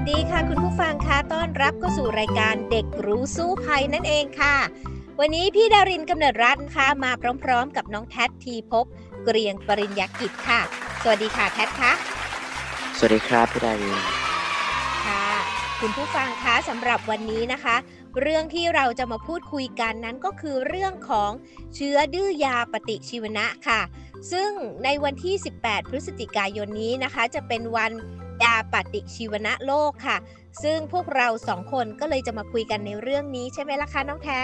สดีค่ะคุณผู้ฟังคะต้อนรับเข้าสู่รายการเด็กรู้สู้ภัยนั่นเองค่ะ วันนี้พี่ดารินกำเนิดรัตน์ค่ะมาพร้อมๆ กับน้องแท็ทีพบเกรียงปริญญากิจค่ะ สวัสดีค่ะแท็คะสวัสดีครับพี่ดารินค่ะคุณผู้ฟังคะสำหรับวันนี้นะคะ เรื่องที่เราจะมาพูดคุยกันนั้นก็คือเรื่องของเชื้อดื้อยาปฏิชีวนะค่ะ ซึ่งในวันที่ 18 พฤศจิกายนนี้นะคะ จะเป็นวัน ยาปฏิชีวนะโลกค่ะ ซึ่งพวกเราสองคนก็เลยจะมาคุยกันในเรื่องนี้ใช่ไหมล่ะคะน้องแท็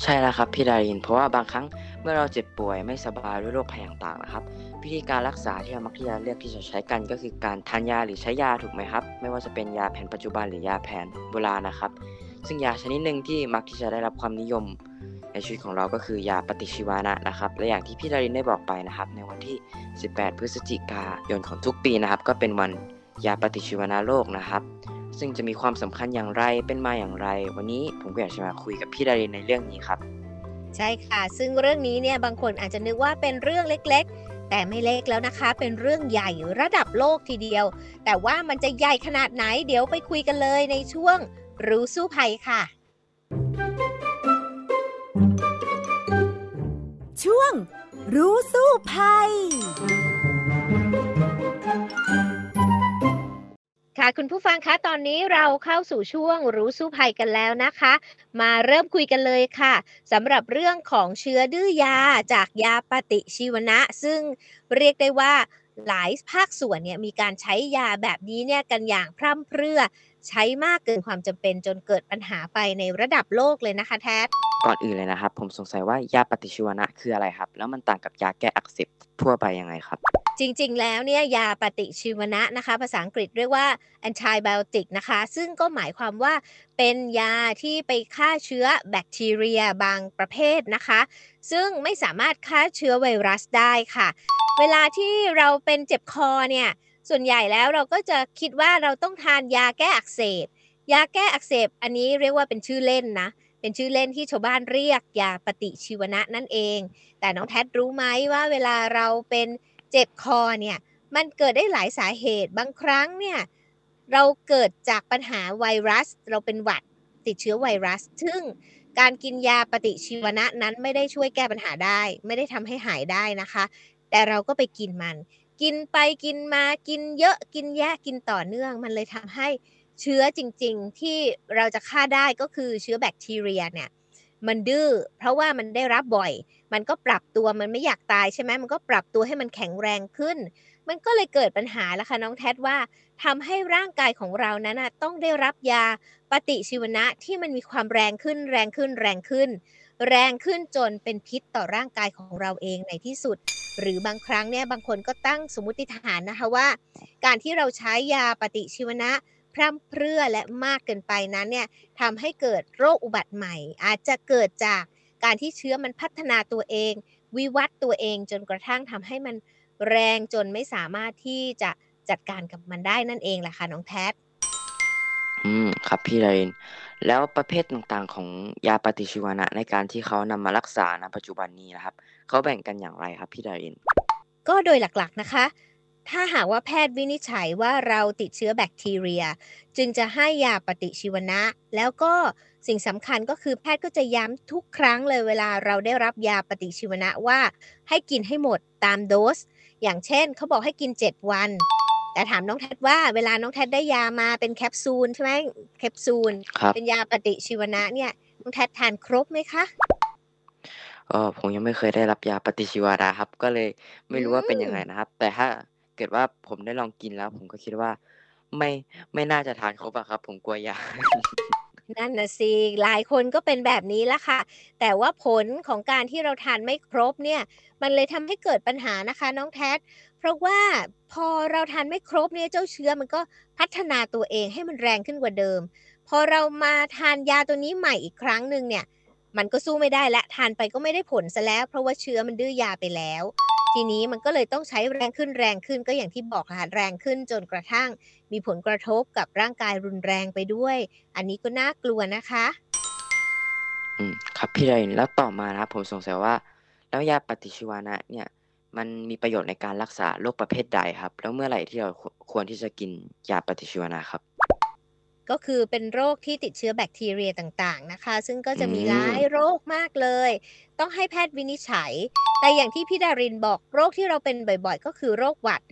ใช่แล้วครับพี่ดาริน เพราะว่าบางครั้งเมื่อเราเจ็บป่วยไม่สบายด้วยโรคภัยต่างๆนะครับ วิธีการรักษาที่เรามักที่จะเลือกที่จะใช้กัน ก็คือการทานยาหรือใช้ยาถูกไหมครับ ไม่ว่าจะเป็นยาแผนปัจจุบันหรือยาแผนโบราณนะครับ ซึ่งยาชนิดหนึ่งที่มักที่จะได้รับความนิยม ในชีวิตของเราก็คือยาปฏิชีวนะนะครับและอย่างที่พี่ดารินได้บอกไปนะครับ ในวันที่ 18 พฤศจิกายนของทุกปีนะครับ ก็เป็นวันยาปฏิชีวนะโลกนะครับ ซึ่งจะมีความสำคัญอย่างไรเป็นมาอย่างไร วันนี้ผมก็อยากจะมาคุยกับพี่ดารินในเรื่องนี้ครับ ใช่ค่ะ ซึ่งเรื่องนี้เนี่ยบางคนอาจจะนึกว่าเป็นเรื่องเล็กๆ แต่ไม่เล็กแล้วนะคะ เป็นเรื่องใหญ่ระดับโลกทีเดียว แต่ว่ามันจะใหญ่ขนาดไหนเดี๋ยวไปคุยกันเลยในช่วงรู้สู้ภัยค่ะ ช่วง รู้สู้ภัย ค่ะคุณผู้ฟังคะตอนนี้เราเข้าสู่ช่วงรู้สู้ภัยกันแล้วนะคะ มาเริ่มคุยกันเลยค่ะสำหรับเรื่องของเชื้อดื้อยาจากยาปฏิชีวนะ ซึ่งเรียกได้ว่าหลายภาคส่วนเนี่ยมีการใช้ยาแบบนี้เนี่ยกันอย่างพร่ำเพรื่อ ใช้มากเกินความจำเป็นจนเกิดปัญหาไปในระดับโลกเลยนะคะแท้ก่อนอื่นเลยนะครับ ผมสงสัยว่ายาปฏิชีวนะคืออะไรครับ แล้วมันต่างกับยาแก้อักเสบทั่วไปยังไงครับ จริงๆ แล้วเนี่ยยาปฏิชีวนะนะคะ ภาษาอังกฤษเรียกว่า antibiotic นะคะ ซึ่งก็หมายความว่าเป็นยาที่ไปฆ่าเชื้อแบคทีเรียบางประเภทนะคะ ซึ่งไม่สามารถฆ่าเชื้อไวรัสได้ค่ะ เวลาที่เราเป็นเจ็บคอเนี่ย ส่วนใหญ่แล้วเราก็จะคิดว่าเราต้องทานยาแก้อักเสบ ยาแก้อักเสบ อันนี้เรียกว่าเป็นชื่อเล่นนะ เป็นชื่อเล่นที่ชาวบ้านเรียกยาปฏิชีวนะนั่นเอง แต่น้องแทดรู้ไหมว่าเวลาเราเป็นเจ็บคอเนี่ย มันเกิดได้หลายสาเหตุ บางครั้งเนี่ยเราเกิดจากปัญหาไวรัส เราเป็นหวัดติดเชื้อไวรัส ซึ่งการกินยาปฏิชีวนะนั้นไม่ได้ช่วยแก้ปัญหาได้ ไม่ได้ทำให้หายได้นะคะ แต่เราก็ไปกินมัน กินไปกินมากินเยอะกินแยะกินต่อเนื่องมันเลยทำให้เชื้อจริง ๆ ที่เราจะฆ่าได้ก็คือเชื้อแบคทีเรียเนี่ยมันดื้อเพราะว่ามันได้รับบ่อย มันก็ปรับตัวมันไม่อยากตายใช่ไหมมันก็ปรับตัวให้มันแข็งแรงขึ้น มันก็เลยเกิดปัญหาแล้วค่ะน้องแท็ว่าทำให้ร่างกายของเรานั้นต้องได้รับยาปฏิชีวนะที่มันมีความแรงขึ้นแรงขึ้นแรงขึ้น แรงขึ้นจนเป็นพิษต่อร่างกายของเราเองในที่สุด หรือบางครั้งเนี่ยบางคนก็ตั้งสมมติฐานนะคะว่า การที่เราใช้ยาปฏิชีวนะพร่ำเพรื่อและมากเกินไปนั้นเนี่ยทำให้เกิดโรคอุบัติใหม่ อาจจะเกิดจากการที่เชื้อมันพัฒนาตัวเอง วิวัฒตัวเองจนกระทั่งทำให้มันแรงจนไม่สามารถที่จะจัดการกับมันได้นั่นเองแหละค่ะน้องแท็อืมครับพี่เรน แล้วประเภทต่างๆ ของยาปฏิชีวนะในการที่เขานำมารักษาณปัจจุบันนี้นะครับเขาแบ่งกันอย่างไรครับพี่ดาริน ก็โดยหลักๆนะคะ ถ้าหากว่าแพทย์วินิจฉัยว่าเราติดเชื้อแบคทีเรีย จึงจะให้ยาปฏิชีวนะ แล้วก็สิ่งสำคัญก็คือแพทย์ก็จะย้ำทุกครั้งเลยเวลาเราได้รับยาปฏิชีวนะว่า ให้กินให้หมดตามโดส อย่างเช่นเขาบอกให้กิน 7 วัน แต่ถามน้องแทดว่าเวลาน้องแทดได้ยามาเป็นแคปซูลใช่ไหมแคปซูล เป็นยาปฏิชีวนะเนี่ยน้องแทดทานครบไหมคะเออผมยังไม่เคยได้รับยาปฏิชีวนะครับ ก็เลยไม่รู้ว่าเป็นยังไงนะครับ แต่ถ้าเกิดว่าผมได้ลองกินแล้ว ผมก็คิดว่า ไม่ไม่น่าจะทานครบอะครับ ผมกลัวยา นั่นนะสิหลายคนก็เป็นแบบนี้ละค่ะ แต่ว่าผลของการที่เราทานไม่ครบเนี่ย มันเลยทำให้เกิดปัญหานะคะ น้องแท็เพราะว่าพอเราทานไม่ครบเนี่ยเจ้าเชื้อมันก็พัฒนาตัวเองให้มันแรงขึ้นกว่าเดิมพพอเรามาทานยาตัวนี้ใหม่อีกครั้งหนึ่งเนี่ย มันก็สู้ไม่ได้และทานไปก็ไม่ได้ผลซะแล้ว เพราะว่าเชื้อมันดื้อยาไปแล้ว ทีนี้มันก็เลยต้องใช้แรงขึ้นแรงขึ้นก็อย่างที่บอกค่ะแรงขึ้นจนกระทั่ง มีผลกระทบกับร่างกายรุนแรงไปด้วย อันนี้ก็น่ากลัวนะคะ อืมครับพี่ดารินแล้วต่อมานะครับผมสงสัยว่า แล้วยาปฏิชีวนะเนี่ย มันมีประโยชน์ในการรักษาโรคประเภทใดครับ แล้วเมื่อไหร่ที่เราควรที่จะกินยาปฏิชีวนะครับ ก็คือเป็นโรคที่ติดเชื้อแบคทีเรียต่างๆนะคะ ซึ่งก็จะมีหลายโรคมากเลย ต้องให้แพทย์วินิจฉัย แต่อย่างที่พี่ดารินบอกโรคที่เราเป็นบ่อยๆ ก็คือโรคหวัด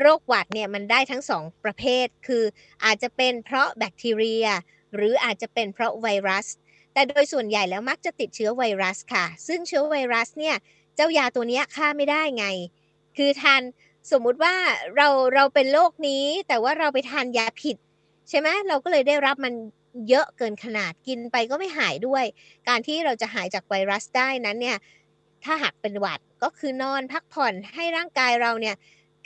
โรคหวัดเนี่ยมันได้ทั้งสองประเภท คืออาจจะเป็นเพราะแบคทีเรีย หรืออาจจะเป็นเพราะไวรัส แต่โดยส่วนใหญ่แล้วมักจะติดเชื้อไวรัสค่ะ ซึ่งเชื้อไวรัสเนี่ยเจ้ายาตัวเนี้ยฆ่าไม่ได้ไง คือทานสมมุติว่าเราเราเป็นโรคนี้แต่ว่าเราไปทานยาผิด ใช่ไหมเราก็เลยได้รับมันเยอะเกินขนาดกินไปก็ไม่หายด้วย การที่เราจะหายจากไวรัสได้นั้นเนี่ยถ้าหากเป็นหวัดก็คือนอนพักผ่อนให้ร่างกายเราเนี่ย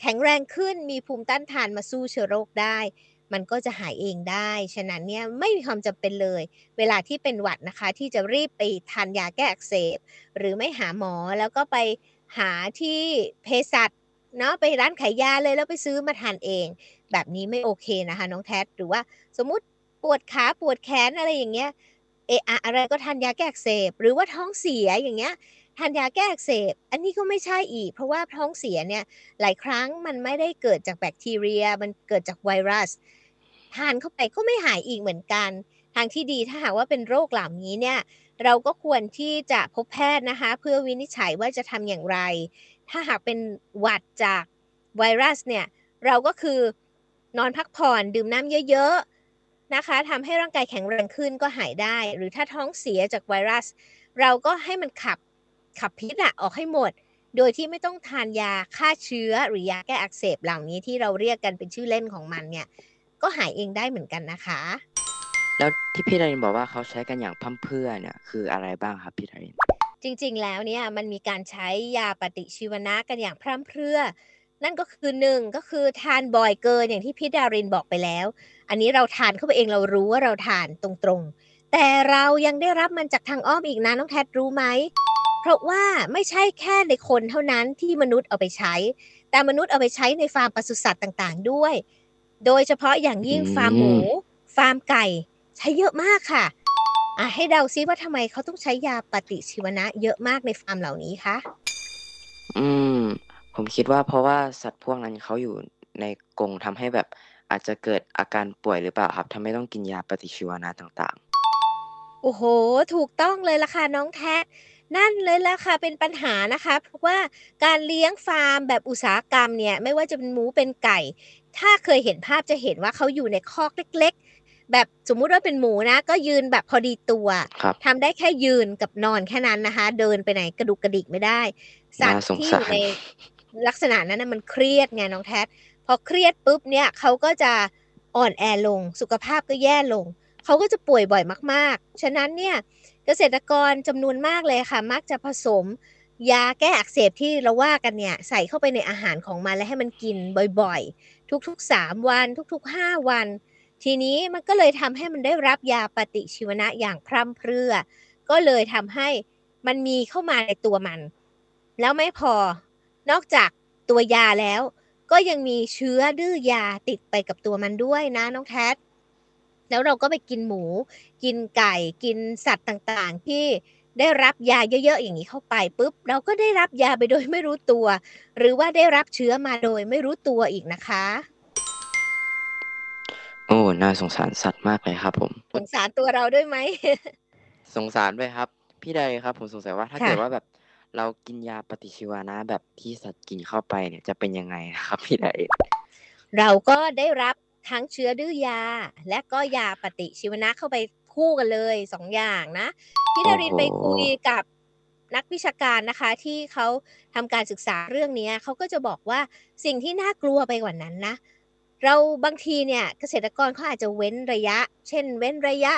แข็งแรงขึ้นมีภูมิต้านทานมาสู้เชื้อโรคได้ มันก็จะหายเองได้ ฉะนั้นเนี่ยไม่มีความจำเป็นเลย เวลาที่เป็นหวัดนะคะที่จะรีบไปทานยาแก้อักเสบ หรือไม่หาหมอแล้วก็ไปหาที่เภสัชเนาะไปร้านขายยาเลยแล้วไปซื้อมาทานเอง แบบนี้ไม่โอเคนะคะ น้องแท็หรือว่าสมมติปวดขาปวดแขนอะไรอย่างเงี้ยเอะอะอะไรก็ทานยาแก้อักเสบ หรือว่าท้องเสียอย่างเงี้ยทานยาแก้อักเสบ อันนี้ก็ไม่ใช่อีก เพราะว่าท้องเสียเนี่ยหลายครั้งมันไม่ได้เกิดจากแบคทีเรีย มันเกิดจากไวรัส ทานเข้าไปก็ไม่หายอีกเหมือนกัน ทางที่ดีถ้าหากว่าเป็นโรคเหล่านี้เนี่ยเราก็ควรที่จะพบแพทย์นะคะ เพื่อวินิจฉัยว่าจะทำอย่างไร ถ้าหากเป็นหวัดจากไวรัสเนี่ยเราก็คือ นอนพักผ่อนดื่มน้ำเยอะๆนะคะทำให้ร่างกายแข็งแรงขึ้นก็หายได้ หรือถ้าท้องเสียจากไวรัส เราก็ให้มันขับขับพิษอะออกให้หมด โดยที่ไม่ต้องทานยาฆ่าเชื้อหรือยาแก้อักเสบเหล่านี้ที่เราเรียกกันเป็นชื่อเล่นของมันเนี่ยก็หายเองได้เหมือนกันนะคะ แล้วที่พี่ดารินบอกว่าเขาใช้กันอย่างพร่ำเพรื่อเนี่ยคืออะไรบ้างครับพี่ดารินจริงๆแล้วเนี่ยมันมีการใช้ยาปฏิชีวนะกันอย่างพร่ำเพรื่อ นั่นก็คือหนึ่งก็คือทานบ่อยเกินอย่างที่พี่ดารินบอกไปแล้ว อันนี้เราทานเข้าไปเองเรารู้ว่าเราทานตรงๆ แต่เรายังได้รับมันจากทางอ้อมอีกนะน้องแทดรู้ไหม เพราะว่าไม่ใช่แค่ในคนเท่านั้นที่มนุษย์เอาไปใช้ แต่มนุษย์เอาไปใช้ในฟาร์มปศุสัตว์ต่างๆ ด้วย โดยเฉพาะอย่างยิ่งอืมฟาร์มหมู ฟาร์มไก่ ใช้เยอะมากค่ะอะให้เดาซิว่าทำไมเขาต้องใช้ยาปฏิชีวนะ เยอะมากในฟาร์มเหล่านี้คะอืม ผมคิดว่าเพราะว่าสัตว์พวกนั้นเขาอยู่ในกรงทำให้แบบอาจจะเกิดอาการป่วยหรือเปล่าครับทำให้ต้องกินยาปฏิชีวนะต่างโอ้โห ถูกต้องเลยล่ะค่ะน้องแท็นั่นเลยล่ะค่ะเป็นปัญหานะคะ เพราะว่าการเลี้ยงฟาร์มแบบอุตสาหกรรมเนี่ยไม่ว่าจะเป็นหมูเป็นไก่ ถ้าเคยเห็นภาพจะเห็นว่าเขาอยู่ในคอกเล็กๆแบบสมมุติว่าเป็นหมูนะก็ยืนแบบพอดีตัวๆครับทำได้แค่ยืนกับนอนแค่นั้นนะคะ เดินไปไหนกระดุกกระดิกไม่ได้ สัตว์น่าสงที่อสารยู่ใน ลักษณะนั้นนะมันเครียดไงน้องแท็พอเครียดปุ๊บเนี่ยเขาก็จะอ่อนแอลง สุขภาพก็แย่ลง เขาก็จะป่วยบ่อยมากๆ ฉะนั้นเนี่ยเกษตรกรจำนวนมากเลยค่ะ มักจะผสมยาแก้อักเสบที่เราว่ากันเนี่ย ใส่เข้าไปในอาหารของมันและให้มันกินบ่อยๆ ทุกๆ 3 วัน ทุกๆ 5 วัน ทีนี้มันก็เลยทำให้มันได้รับยาปฏิชีวนะอย่างพร่ำเพรื่อ ก็เลยทำให้มันมีเข้ามาในตัวมัน แล้วไม่พอ นอกจากตัวยาแล้ว ก็ยังมีเชื้อดื้อยาติดไปกับตัวมันด้วยนะน้องแทสแล้วเราก็ไปกินหมู กินไก่ กินสัตว์ต่างๆ ที่ได้รับยาเยอะๆอย่างนี้เข้าไปปุ๊บ เราก็ได้รับยาไปโดยไม่รู้ตัว หรือว่าได้รับเชื้อมาโดยไม่รู้ตัวอีกนะคะ โอ้น่าสงสารสัตว์มากเลยครับ ผม สงสารตัวเราด้วยไหม สงสารด้วยครับ พี่ใดครับ ผมสงสัยว่าถ้าค่ะเกิดว่าแบบ เรากินยาปฏิชีวนะแบบที่สัตว์กินเข้าไปเนี่ยจะเป็นยังไงครับพี่ใดเราก็ได้รับทั้งเชื้อดื้อยา และก็ยาปฏิชีวนะเข้าไปคู่กันเลยสองอย่างนะพี่ดารินไปคุยกับนักวิชาการนะคะที่เขาทำการศึกษาเรื่องนี้เขาก็จะบอกว่าสิ่งที่น่ากลัวไปกว่านั้นนะ เราบางทีเนี่ยเกษตรกรเขาอาจจะเว้นระยะ เช่น เว้นระยะ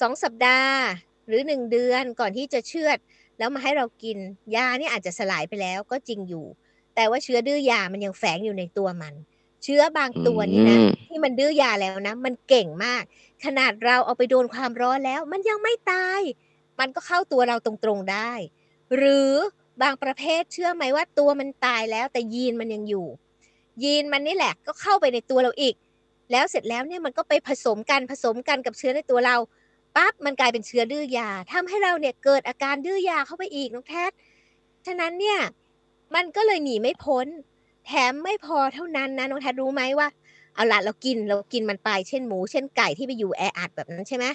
สองสัปดาห์หรือหนึ่งเดือนก่อนที่จะเชือด แล้วมาให้เรากินยาเนี่ยอาจจะสลายไปแล้วก็จริงอยู่ แต่ว่าเชื้อดื้อยามันยังแฝงอยู่ในตัวมัน เชื้อบางตัวนี่นะที่มันดื้อยาแล้วนะ มันเก่งมาก ขนาดเราเอาไปโดนความร้อนแล้ว มันยังไม่ตาย มันก็เข้าตัวเราตรงๆได้ หรือบางประเภทเชื่อไหมว่าตัวมันตายแล้ว แต่ยีนมันยังอยู่ ยีนมันนี่แหละก็เข้าไปในตัวเราอีก แล้วเสร็จแล้วเนี่ยมันก็ไปผสมกันผสมกันกับเชื้อในตัวเรา ปั๊บมันกลายเป็นเชื้อดื้อยาทำให้เราเนี่ยเกิดอาการดื้อยาเข้าไปอีกน้องแท้ฉะนั้นเนี่ยมันก็เลยหนีไม่พ้น แถมไม่พอเท่านั้นนะน้องแท้รู้ไหมว่าเอาละเรากินเรากินมันไปเช่นหมู เช่นไก่ที่ไปอยู่แออัดแบบนั้นใช่ไหม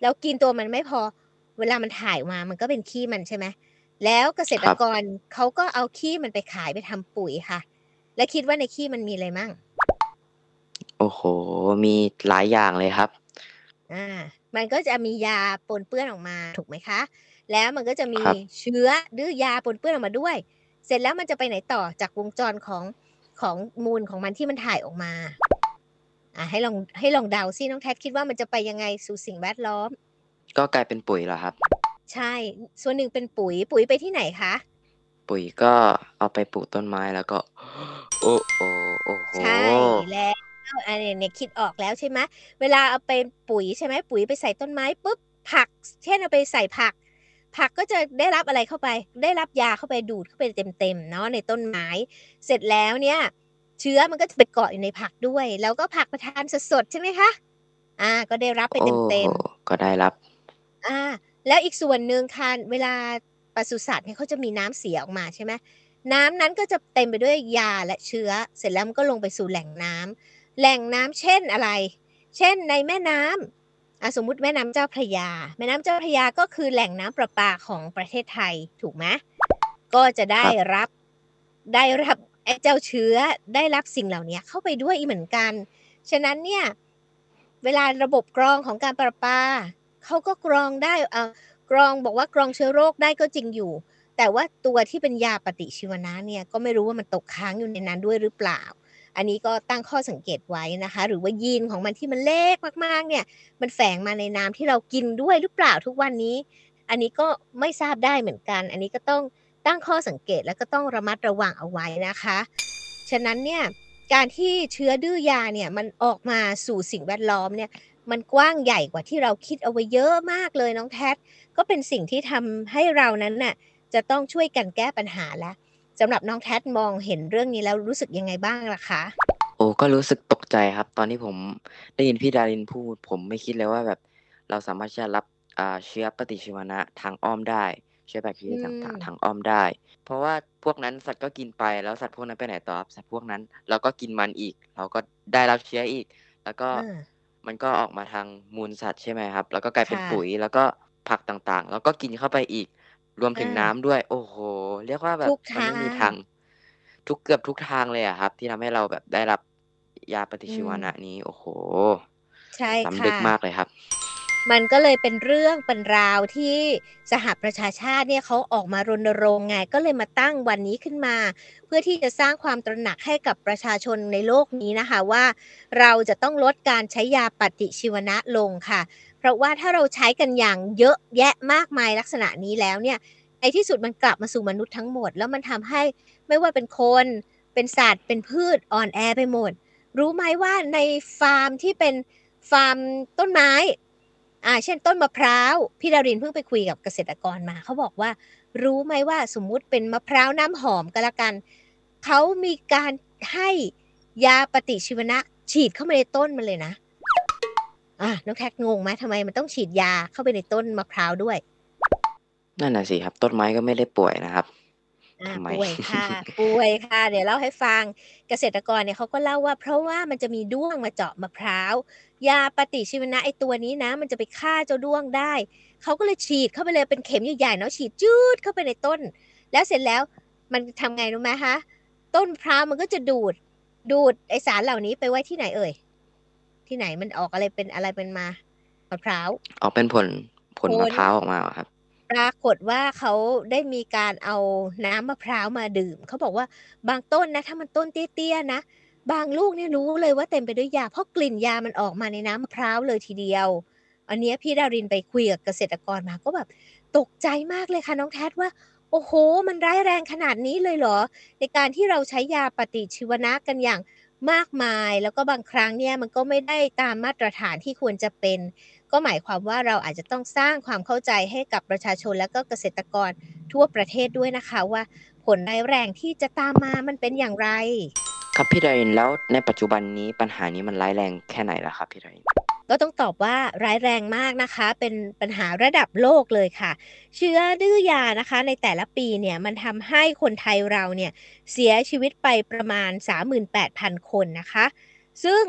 แล้วกินตัวมันไม่พอ เวลามันถ่ายมามันก็เป็นขี้มันใช่ไหมแล้วเกษตรกรเขาก็เอาขี้มันไปขายไปทำปุ๋ยค่ะ และคิดว่าในขี้มันมีอะไรมั่งโอ้โห มีหลายอย่างเลยครับ อ่ามันก็จะมียาปนเปื้อนออกมาถูกไหมคะ แล้วมันก็จะมีเชื้อดื้อยาปนเปื้อนออกมาด้วย เสร็จแล้วมันจะไปไหนต่อจากวงจรของของมูลของมันที่มันถ่ายออกมาอ่าให้ลองให้ลองเดาซิน้องแท็คิดว่ามันจะไปยังไงสู่สิ่งแวดล้อม ก็กลายเป็นปุ๋ยเหรอครับ ใช่ ส่วนหนึ่งเป็นปุ๋ยปุ๋ยไปที่ไหนคะ ปุ๋ยก็เอาไปปลูกต้นไม้แล้วก็ โอ้โอ้โอ้โหใช่แล้ว อันนี้เนี่ยคิดออกแล้วใช่ไหมเวลาเอาไปปุ๋ยใช่ไหมปุ๋ยไปใส่ต้นไม้ปุ๊บผัก เช่นเอาไปใส่ผัก ผักก็จะได้รับอะไรเข้าไป ได้รับยาเข้าไปดูดเข้าไปเต็มๆเนาะในต้นไม้ เสร็จแล้วเนี่ย เชื้อมันก็จะไปเกาะอยู่ในผักด้วย แล้วก็ผักประทานสดๆใช่ไหมคะอ่า ก็ได้รับไปเต็มๆก็ได้รับ อ่า แล้วอีกส่วนหนึ่งค่ะเวลาปศุสัตว์เนี่ยเขาจะมีน้ำเสียออกมาใช่ไหมน้ำนั้นก็จะเต็มไปด้วยยาและเชื้อ เสร็จแล้วมันก็ลงไปสู่แหล่งน้ำ แหล่งน้ำเช่นอะไร เช่นในแม่น้ำสมมุติแม่น้ำเจ้าพระยา แม่น้ำเจ้าพระยาก็คือแหล่งน้ำประปาของประเทศไทยถูกไหมก็จะได้รับได้รับไอ้เจ้าเชื้อได้รับสิ่งเหล่านี้เข้าไปด้วยเหมือนกัน ฉะนั้นเนี่ยเวลาระบบกรองของการประปาเขาก็กรองได้เออกรองบอกว่ากรองเชื้อโรคได้ก็จริงอยู่ แต่ว่าตัวที่เป็นยาปฏิชีวนะเนี่ยก็ไม่รู้ว่ามันตกค้างอยู่ในนั้นด้วยหรือเปล่า อันนี้ก็ตั้งข้อสังเกตไว้นะคะ หรือว่ายีนของมันที่มันเล็กมากๆเนี่ย มันแฝงมาในน้ำที่เรากินด้วยหรือเปล่าทุกวันนี้ อันนี้ก็ไม่ทราบได้เหมือนกัน อันนี้ก็ต้องตั้งข้อสังเกตแล้วก็ต้องระมัดระวังเอาไว้นะคะ ฉะนั้นเนี่ยการที่เชื้อดื้อยาเนี่ยมันออกมาสู่สิ่งแวดล้อมเนี่ยมันกว้างใหญ่กว่าที่เราคิดเอาไว้เยอะมากเลยน้องแท็ก็เป็นสิ่งที่ทำให้เรานั้นน่ะจะต้องช่วยกันแก้ปัญหาแล้ว สำหรับน้องแท็มองเห็นเรื่องนี้แล้วรู้สึกยังไงบ้างล่ะคะ โอ้ก็รู้สึกตกใจครับ ตอนที่ผมได้ยินพี่ดารินพูด ผมไม่คิดเลยว่าแบบ เราสามารถจะรับเชื้อปฏิชีวนะทางอ้อมได้ เชื้อแบคทีเรียต่างๆทางอ้อมได้ เพราะว่าพวกนั้นสัตว์ก็กินไปแล้วสัตว์พวกนั้นไปไหนต่อสัตว์พวกนั้น เราก็กินมันอีก เราก็ได้รับเชื้ออีก แล้วก็มันก็ออกมาทางมูลสัตว์ใช่ไหมครับ แล้วก็กลายเป็นปุ๋ยแล้วก็ผักต่างๆ แล้วก็กินเข้าไปอีก รวมถึงน้ำด้วย โอ้โหเรียกว่าแบบมันไม่มีทาง ทุก เกือบทุกทางเลยอะครับ ที่ทำให้เราแบบได้รับยาปฏิชีวนะนี้ โอ้โหใช่ค่ะสำลึกมากเลยครับ มันก็เลยเป็นเรื่องเป็นราวที่สหประชาชาติเนี่ยเขาออกมารณรงค์ไง ก็เลยมาตั้งวันนี้ขึ้นมา เพื่อที่จะสร้างความตระหนักให้กับประชาชนในโลกนี้นะคะว่า เราจะต้องลดการใช้ยาปฏิชีวนะลงค่ะเพ ราะว่าถ้าเราใช้กันอย่างเยอะแยะมากมายลักษณะนี้แล้วเนี่ยไอ้ที่สุดมันกลับมาสู่มนุษย์ทั้งหมด แล้วมันทำให้ไม่ว่าเป็นคน เป็นสัตว์ เป็นพืชอ่อนแอไปหมด รู้ไหมว่าในฟาร์มที่เป็นฟาร์มต้นไม้อ่าเช่นต้นมะพร้าว พี่ดารินเพิ่งไปคุยกับเกษตรกรมาเขาบอกว่า รู้ไหมว่าสมมุติเป็นมะพร้าวน้ำหอมก็แล้วกันเขามีการให้ยาปฏิชีวนะฉีดเข้าไปในต้นมันเลยนะ อะน้องแท็กงงไหมทำไมมันต้องฉีดยาเข้าไปในต้นมะพร้าวด้วย นั่นน่ะสิครับ ต้นไม้ก็ไม่ได้ป่วยนะครับป่วยค่ะป่วยค่ะ เดี๋ยวเล่าให้ฟังเกษตรกรเนี่ยเขาก็เล่าว่า เพราะว่ามันจะมีด้วงมาเจาะมะพร้าวยาปฏิชีวนะไอตัวนี้นะ มันจะไปฆ่าเจ้าด้วงได้ เขาก็เลยฉีดเข้าไปเลยเป็นเข็มใหญ่ๆเนาะฉีดจืดเข้าไปในต้น แล้วเสร็จแล้วมันทำไงรู้ไหมคะต้นมะพร้าวมันก็จะดูดดูดไอสารเหล่านี้ไปไว้ที่ไหนเอ่ย ที่ไหนมันออกอะไรเป็นอะไรเป็นมามะพร้าวออกเป็นผลผลมะพร้าวออกมาครับ ปรากฏว่าเขาได้มีการเอาน้ำมะพร้าวมาดื่มเขาบอกว่าบางต้นนะ ถ้ามันต้นเตี้ยๆนะบางลูกเนี่ยรู้เลยว่าเต็มไปด้วยยาเพราะกลิ่นยามันออกมาในน้ำมะพร้าวเลยทีเดียว อันนี้พี่ดารินไปคุยกับเกษตรกรมาก็แบบตกใจมากเลยค่ะน้องแทดว่า โอ้โห มันร้ายแรงขนาดนี้เลยเหรอ ในการที่เราใช้ยาปฏิชีวนะกันอย่าง มากมาย แล้วก็บางครั้งเนี่ยมันก็ไม่ได้ตามมาตรฐานที่ควรจะเป็น ก็หมายความว่าเราอาจจะต้องสร้างความเข้าใจให้กับประชาชนและก็เกษตรกรทั่วประเทศด้วยนะคะว่าผลร้ายแรงที่จะตามมามันเป็นอย่างไร ครับพี่ดารินแล้วในปัจจุบันนี้ปัญหานี้มันร้ายแรงแค่ไหนล่ะครับพี่ดาริน ก็ต้องตอบว่าร้ายแรงมากนะคะ เป็นปัญหาระดับโลกเลยค่ะ เชื้อดื้อยานะคะในแต่ละปีเนี่ยมันทำให้คนไทยเราเนี่ยเสียชีวิตไปประมาณ 38,000 คนนะคะ ซึ่ง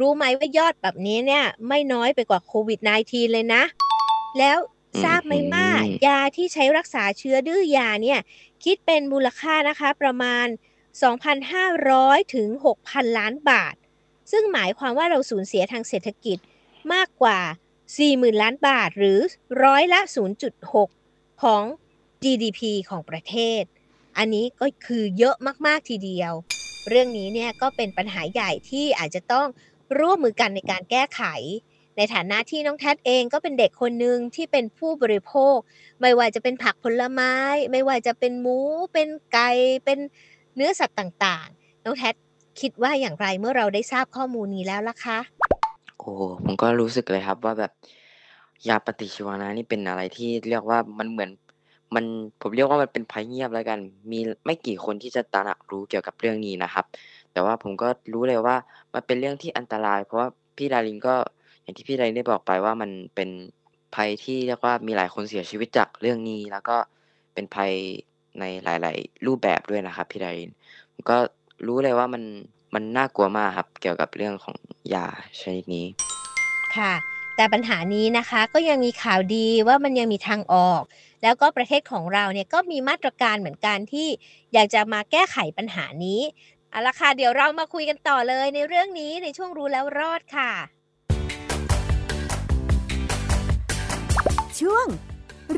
รู้ไหมว่ายอดแบบนี้เนี่ยไม่น้อยไปกว่าโควิด -19 เลยนะ แล้วทราบไหมว่ายาที่ใช้รักษาเชื้อดื้อยาเนี่ยคิดเป็นมูลค่านะคะประมาณ 2,500 ถึง 6,000 ล้านบาท ซึ่งหมายความว่าเราสูญเสียทางเศรษฐกิจ มากกว่า 40,000 ล้านบาทหรือร้อยละ 0.6 ของ GDP ของประเทศ อันนี้ก็คือเยอะมาก ๆ ทีเดียว เรื่องนี้เนี่ยก็เป็นปัญหาใหญ่ที่อาจจะต้องร่วมมือกันในการแก้ไข ในฐานะที่น้องแทดเองก็เป็นเด็กคนหนึ่งที่เป็นผู้บริโภค ไม่ว่าจะเป็นผักผลไม้ ไม่ว่าจะเป็นหมู เป็นไก่ เป็นเนื้อสัตว์ต่าง ๆ น้องแทดคิดว่าอย่างไรเมื่อเราได้ทราบข้อมูลนี้แล้วล่ะคะ โอ้ผมก็รู้สึกเลยครับว่าแบบยาปฏิชีวนะนี่เป็นอะไรที่เรียกว่ามันเหมือน มันผมเรียกว่ามันเป็นภัยเงียบแล้วกัน มีไม่กี่คนที่จะตระหนักรู้เกี่ยวกับเรื่องนี้นะครับ แต่ว่าผมก็รู้เลยว่ามันเป็นเรื่องที่อันตราย เพราะว่าพี่ดารินก็อย่างที่พี่ดารินได้บอกไปว่ามันเป็นภัยที่เรียกว่ามีหลายคนเสียชีวิตจากเรื่องนี้ แล้วก็เป็นภัยในหลาย ๆ รูปแบบด้วยนะครับพี่ดารินผมก็รู้เลยว่ามัน มันน่ากลัวมากครับเกี่ยวกับเรื่องของยาชนิดนี้ ค่ะ แต่ปัญหานี้นะคะก็ยังมีข่าวดีว่ามันยังมีทางออก แล้วก็ประเทศของเราเนี่ยก็มีมาตรการเหมือนกันที่อยากจะมาแก้ไขปัญหานี้เอาละค่ะเดี๋ยวเรามาคุยกันต่อเลยในเรื่องนี้ในช่วงรู้แล้วรอดค่ะ ช่วง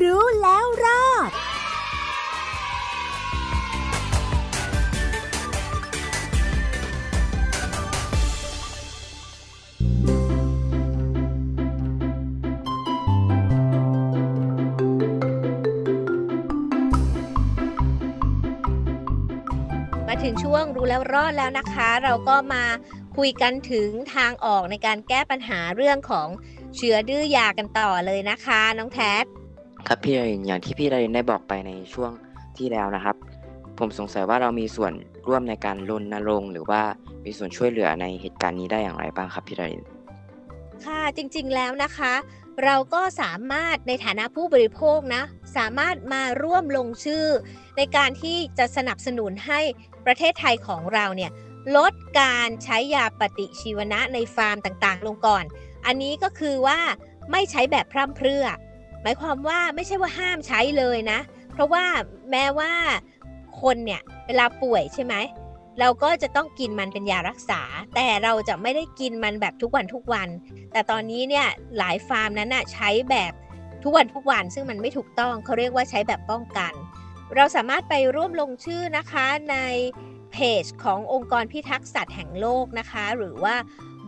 รู้แล้วรอด ถึงช่วงรู้แล้วรอดแล้วนะคะ เราก็มาคุยกันถึงทางออกในการแก้ปัญหาเรื่องของเชื้อดื้อยากันต่อเลยนะคะ น้องแท็ครับพี่ดารินอย่างที่พี่ดารินได้บอกไปในช่วงที่แล้วนะครับ ผมสงสัยว่าเรามีส่วนร่วมในการรณรงค์หรือว่ามีส่วนช่วยเหลือในเหตุการณ์นี้ได้อย่างไรบ้างครับพี่ดารินค่ะจริงๆแล้วนะคะ เราก็สามารถในฐานะผู้บริโภคนะ สามารถมาร่วมลงชื่อ ในการที่จะสนับสนุนให้ ประเทศไทยของเราเนี่ยลดการใช้ยาปฏิชีวนะในฟาร์มต่างๆ ลงก่อน อันนี้ก็คือว่าไม่ใช้แบบพร่ำเพรื่อ หมายความว่าไม่ใช่ว่าห้ามใช้เลยนะ เพราะว่าแม้ว่าคนเนี่ยเวลาป่วยใช่ไหม เราก็จะต้องกินมันเป็นยารักษา แต่เราจะไม่ได้กินมันแบบทุกวันทุกวัน แต่ตอนนี้เนี่ยหลายฟาร์มนั้นนะใช้แบบทุกวันทุกวัน ซึ่งมันไม่ถูกต้องเขาเรียกว่าใช้แบบป้องกัน เราสามารถไปร่วมลงชื่อนะคะในเพจขององค์กรพิทักษ์สัตว์แห่งโลกนะคะ หรือว่า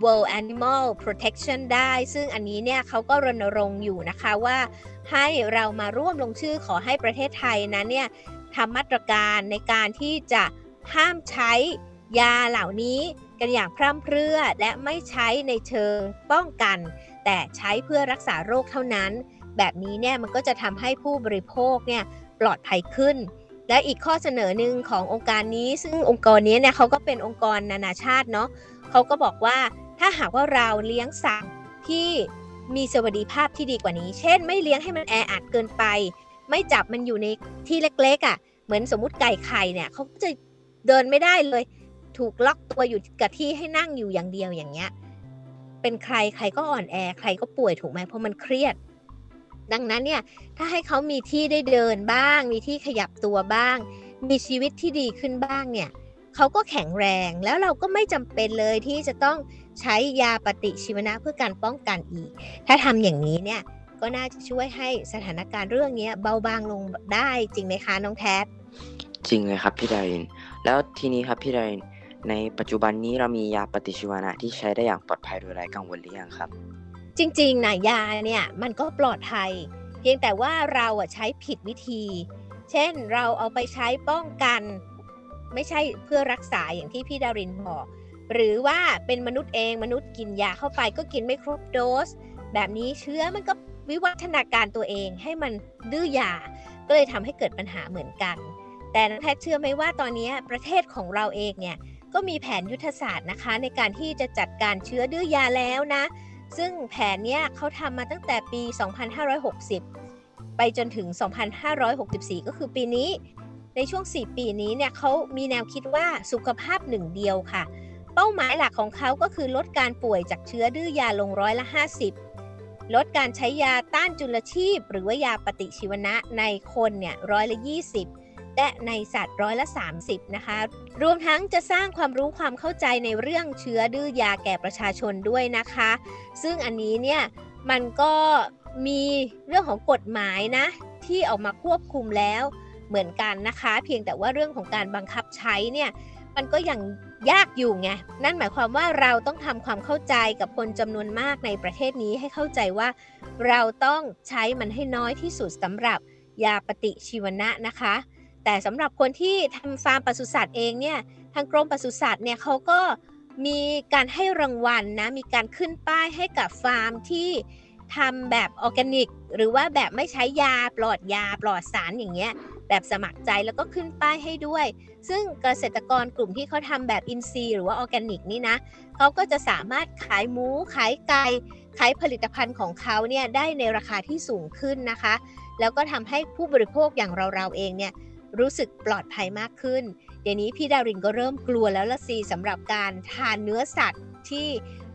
World Animal Protection ได้ ซึ่งอันนี้เนี่ยเขาก็รณรงค์อยู่นะคะว่าให้เรามาร่วมลงชื่อขอให้ประเทศไทยนั้นเนี่ยทำมาตรการในการที่จะห้ามใช้ยาเหล่านี้กันอย่างพร่ำเพรื่อและไม่ใช้ในเชิงป้องกัน แต่ใช้เพื่อรักษาโรคเท่านั้น แบบนี้เนี่ยมันก็จะทำให้ผู้บริโภคเนี่ย ปลอดภัยขึ้น และอีกข้อเสนอหนึ่งขององค์การนี้ซึ่งองค์กรนี้เนี่ยเขาก็เป็นองค์กรนานาชาติเนาะเขาก็บอกว่าถ้าหากว่าเราเลี้ยงสัตว์ที่มีสวัสดิภาพที่ดีกว่านี้ เช่น ไม่เลี้ยงให้มันแออัดเกินไป ไม่จับมันอยู่ในที่เล็กๆอะ่ะ เหมือนสมมติไก่ไข่เนี่ยเขาก็จะเดินไม่ได้เลย ถูกล็อกตัวอยู่กับที่ให้นั่งอยู่อย่างเดียวอย่างเงี้ย เป็นใครใครก็อ่อนแอ ใครก็ป่วยถูกไหมเพราะมันเครียด ดังนั้นเนี่ยถ้าให้เขามีที่ได้เดินบ้าง มีที่ขยับตัวบ้าง มีชีวิตที่ดีขึ้นบ้างเนี่ยเขาก็แข็งแรงแล้วเราก็ไม่จำเป็นเลยที่จะต้องใช้ยาปฏิชีวนะเพื่อการป้องกันอีก ถ้าทำอย่างนี้เนี่ยก็น่าจะช่วยให้สถานการณ์เรื่องนี้เบาบางลงได้จริงไหมคะน้องแท็จริงเลยครับพี่ดาริน แล้วทีนี้ครับพี่ดาริน ในปัจจุบันนี้เรามียาปฏิชีวนะที่ใช้ได้อย่างปลอดภัยโดยไร้กังวลหรือยังครับ จริงๆนะยาเนี่ยมันก็ปลอดภัย เพียงแต่ว่าเราอะใช้ผิดวิธี เช่นเราเอาไปใช้ป้องกัน ไม่ใช่เพื่อรักษาอย่างที่พี่ดารินบอก หรือว่าเป็นมนุษย์เองมนุษย์กินยาเข้าไปก็กินไม่ครบโดส แบบนี้เชื้อมันก็วิวัฒนาการตัวเองให้มันดื้อยา ก็เลยทำให้เกิดปัญหาเหมือนกัน แต่น้องแพทย์เชื่อไหมว่าตอนนี้ประเทศของเราเองเนี่ยก็มีแผนยุทธศาสตร์นะคะ ในการที่จะจัดการเชื้อดื้อยาแล้วนะ ซึ่งแผนเนี้ยเขาทำมาตั้งแต่ปี 2560 ไปจนถึง 2564 ก็คือปีนี้ ในช่วง 4 ปีนี้เนี่ยเขามีแนวคิดว่าสุขภาพหนึ่งเดียวค่ะ เป้าหมายหลักของเขาก็คือลดการป่วยจากเชื้อดื้อยาลงร้อยละ 50 ลดการใช้ยาต้านจุลชีพ หรือว่ายาปฏิชีวนะในคนเนี่ยร้อยละ 20 และในสัตว์ร้อยละ 30 นะคะ รวมทั้งจะสร้างความรู้ความเข้าใจในเรื่องเชื้อดื้อยาแก่ประชาชนด้วยนะคะ ซึ่งอันนี้เนี่ยมันก็มีเรื่องของกฎหมายนะ ที่ออกมาควบคุมแล้วเหมือนกันนะคะ เพียงแต่ว่าเรื่องของการบังคับใช้เนี่ยมันก็ยังยากอยู่ไง นั่นหมายความว่าเราต้องทำความเข้าใจกับคนจำนวนมากในประเทศนี้ให้เข้าใจว่า เราต้องใช้มันให้น้อยที่สุดสำหรับยาปฏิชีวนะนะคะ แต่สำหรับคนที่ทำฟาร์มปศุสัตว์เองเนี่ยทางกรมปศุสัตว์เนี่ยเขาก็มีการให้รางวัลนะมีการขึ้นป้ายให้กับฟาร์มที่ทำแบบออร์แกนิก หรือว่าแบบไม่ใช้ยาปลอดยาปลอดสารอย่างเงี้ยแบบสมัครใจแล้วก็ขึ้นป้ายให้ด้วย ซึ่งเกษตรกรกลุ่มที่เขาทำแบบอินทรีย์หรือว่าออร์แกนิกนี่นะเขาก็จะสามารถขายหมู ขายไก่ขายผลิตภัณฑ์ของเขาเนี่ยได้ในราคาที่สูงขึ้นนะคะ แล้วก็ทำให้ผู้บริโภคอย่างเราๆเองเนี่ย รู้สึกปลอดภัยมากขึ้น เดี๋ยวนี้พี่ดารินก็เริ่มกลัวแล้วละสิสำหรับการทานเนื้อสัตว์ที่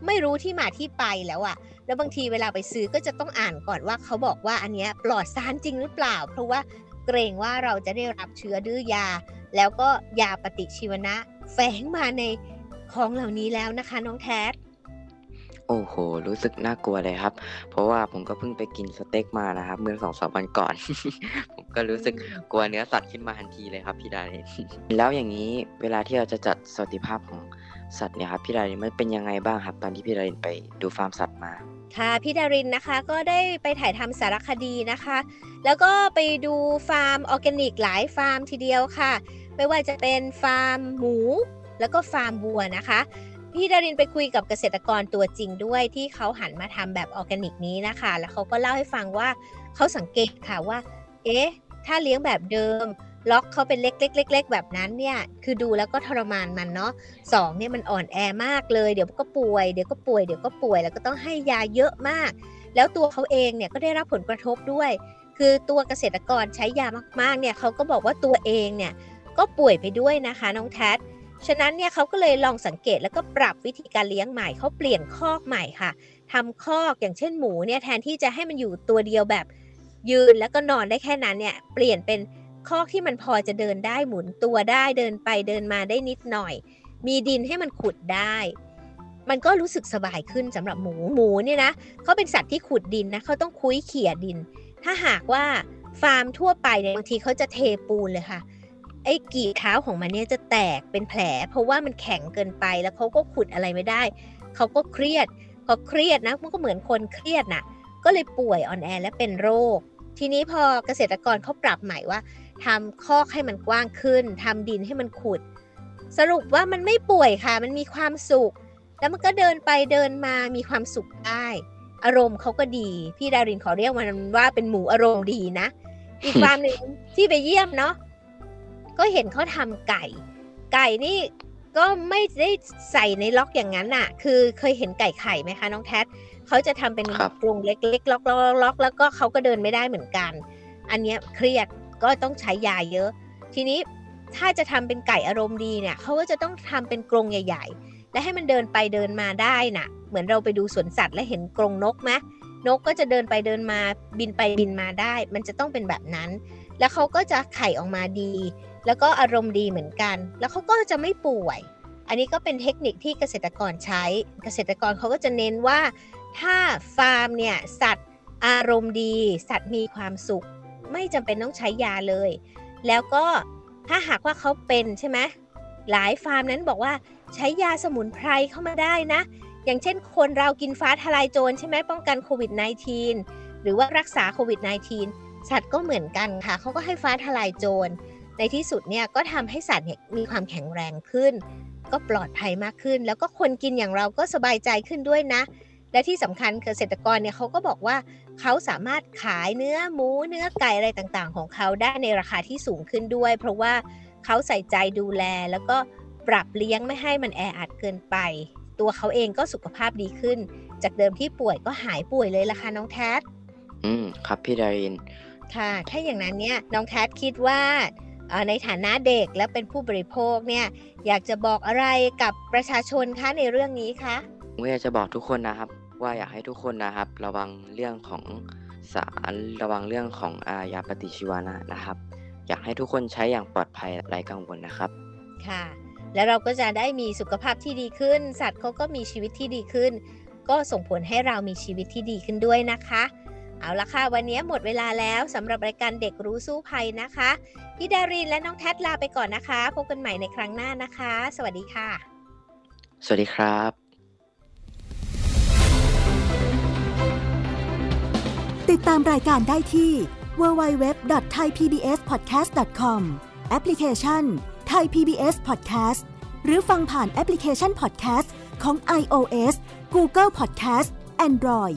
ไม่รู้ที่มาที่ไปแล้วอะ่ะแล้วบางทีเวลาไปซื้อก็จะต้องอ่านก่อนว่าเขาบอกว่าอันเนี้ยปลอดสารจริงหรือเปล่า เพราะว่าเกรงว่าเราจะได้รับเชื้อดื้อยา แล้วก็ยาปฏิชีวนะ แฝงมาในของเหล่านี้แล้วนะคะน้องแท โอ้โห รู้สึกน่ากลัวเลยครับ เพราะว่าผมก็เพิ่งไปกินสเต็กมานะครับ เมื่อสองสามวันก่อน ผมก็รู้สึกกลัวเนื้อสัตว์ขึ้นมาทันทีเลยครับพี่ดารินแล้วอย่างนี้เวลาที่เราจะจัดสวัสดิภาพของสัตว์เนี่ยครับพี่ดารินมันเป็นยังไงบ้างครับ ตอนที่พี่ดารินไปดูฟาร์มสัตว์มาค่ะพี่ดารินนะคะก็ได้ไปถ่ายทำสารคดีนะคะ แล้วก็ไปดูฟาร์มออร์แกนิกหลายฟาร์มทีเดียวค่ะ ไม่ว่าจะเป็นฟาร์มหมู แล้วก็ฟาร์มวัวนะคะ พี่ดารินไปคุยกับเกษตรกรตัวจริงด้วยที่เขาหันมาทำแบบออร์แกนิกนี้นะคะ แล้วเขาก็เล่าให้ฟังว่าเขาสังเกตค่ะว่า เอ๊ะ ถ้าเลี้ยงแบบเดิม ล็อกเขาเป็นเล็กๆๆแบบนั้นเนี่ย คือดูแล้วก็ทรมานมันเนาะสองเนี่ยมันอ่อนแอมากเลย เดี๋ยวก็ป่วย เดี๋ยวก็ป่วย เดี๋ยวก็ป่วย แล้วก็ต้องให้ยาเยอะมาก แล้วตัวเขาเองเนี่ยก็ได้รับผลกระทบด้วย คือตัวเกษตรกรใช้ยามากๆ เนี่ยเขาก็บอกว่าตัวเองเนี่ยก็ป่วยไปด้วยนะคะน้องแท ฉะนั้นเนี่ยเขาก็เลยลองสังเกตแล้วก็ปรับวิธีการเลี้ยงใหม่เขาเปลี่ยนคอกใหม่ค่ะทำคอกอย่างเช่นหมูเนี่ยแทนที่จะให้มันอยู่ตัวเดียวแบบยืนแล้วก็นอนได้แค่นั้นเนี่ยเปลี่ยนเป็นคอกที่มันพอจะเดินได้หมุนตัวได้เดินไปเดินมาได้นิดหน่อย มีดินให้มันขุดได้ มันก็รู้สึกสบายขึ้นสำหรับหมูหมูเนี่ยนะเขาเป็นสัตว์ที่ขุดดินนะเขาต้องคุ้ยเขี่ยดิน ถ้าหากว่าฟาร์มทั่วไปเนี่ยบางทีเขาจะเทปูนเลยค่ะ ไอ้กีเท้าของมันเนี่ยจะแตกเป็นแผล เพราะว่ามันแข็งเกินไปแล้วเขาก็ขุดอะไรไม่ได้ เขาก็เครียดพอเครียดนะมันก็เหมือนคนเครียดน่ะ ก็เลยป่วยอ่อนแอและเป็นโรค ทีนี้พอเกษตรกรเขาปรับใหม่ว่าทำคอกให้มันกว้างขึ้นทำดินให้มันขุด สรุปว่ามันไม่ป่วยค่ะ มันมีความสุข แล้วมันก็เดินไปเดินมามีความสุขได้ อารมณ์เขาก็ดี พี่ดารินขอเรียกมันว่าเป็นหมูอารมณ์ดีนะ อีกฟามหนึ่งที่ไปเยี่ยมเนาะ ก็เห็นเขาทำไก่ ไก่นี่ก็ไม่ได้ใส่ในล็อกอย่างนั้นน่ะ คือเคยเห็นไก่ไข่ไหมคะน้องแท็เขาจะทำเป็นกรงเล็กๆล็อกๆล็อกแล้วก็เขาก็เดินไม่ได้เหมือนกัน อันนี้เครียดก็ต้องใช้ยาเยอะ ทีนี้ถ้าจะทำเป็นไก่อารมณ์ดีเนี่ยเขาก็จะต้องทำเป็นกรงใหญ่ ๆ และให้มันเดินไปเดินมาได้น่ะ เหมือนเราไปดูสวนสัตว์แล้วเห็นกรงนกไหมนกก็จะเดินไปเดินมาบินไปบินมาได้ มันจะต้องเป็นแบบนั้น แล้วเขาก็จะไข่ออกมาดี แล้วก็อารมณ์ดีเหมือนกัน แล้วเขาก็จะไม่ป่วย อันนี้ก็เป็นเทคนิคที่เกษตรกรใช้ เกษตรกรเขาก็จะเน้นว่า ถ้าฟาร์มเนี่ยสัตว์อารมณ์ดี สัตว์มีความสุข ไม่จำเป็นต้องใช้ยาเลย แล้วก็ถ้าหากว่าเขาเป็นใช่ไหมหลายฟาร์มนั้นบอกว่าใช้ยาสมุนไพรเข้ามาได้นะ อย่างเช่นคนเรากินฟ้าทลายโจรใช่ไหมป้องกันโควิด -19 หรือว่ารักษาโควิด -19 สัตว์ก็เหมือนกันค่ะ เขาก็ให้ฟ้าทลายโจร ในที่สุดเนี่ยก็ทำให้สัตว์เนี่ยมีความแข็งแรงขึ้น ก็ปลอดภัยมากขึ้น แล้วก็คนกินอย่างเราก็สบายใจขึ้นด้วยนะ และที่สำคัญเกษตรกรเนี่ยเขาก็บอกว่าเขาสามารถขายเนื้อหมูเนื้อไก่อะไรต่างๆ ของเขาได้ในราคาที่สูงขึ้นด้วย เพราะว่าเขาใส่ใจดูแลแล้วก็ปรับเลี้ยงไม่ให้มันแออัดเกินไป ตัวเขาเองก็สุขภาพดีขึ้น จากเดิมที่ป่วยก็หายป่วยเลยล่ะค่ะน้องแทสอืมครับพี่ดาริน ค่ะ ถ้าอย่างนั้นเนี่ยน้องแทสคิดว่าเอ่อ ในฐานะเด็กและเป็นผู้บริโภคเนี่ยอยากจะบอกอะไรกับประชาชนคะในเรื่องนี้คะผมอยากจะบอกทุกคนนะครับ ว่าอยากให้ทุกคนนะครับ ระวังเรื่องของสารระวังเรื่องของอายาปฏิชีวนะนะครับ อยากให้ทุกคนใช้อย่างปลอดภัยไร้กังวลนะครับค่ะ แล้วเราก็จะได้มีสุขภาพที่ดีขึ้น สัตว์เขาก็มีชีวิตที่ดีขึ้น ก็ส่งผลให้เรามีชีวิตที่ดีขึ้นด้วยนะคะ เอาละค่ะ วันนี้หมดเวลาแล้วสำหรับรายการเด็กรู้สู้ภัยนะคะพี่ดารินและน้องแทดลาไปก่อนนะคะ พบกันใหม่ในครั้งหน้านะคะ สวัสดีค่ะ สวัสดีครับติดตามรายการได้ที่ www.thaipbspodcast.com แอปพลิเคชัน Thai PBS Podcast หรือฟังผ่านแอปพลิเคชัน Podcast ของ iOS Google Podcast Android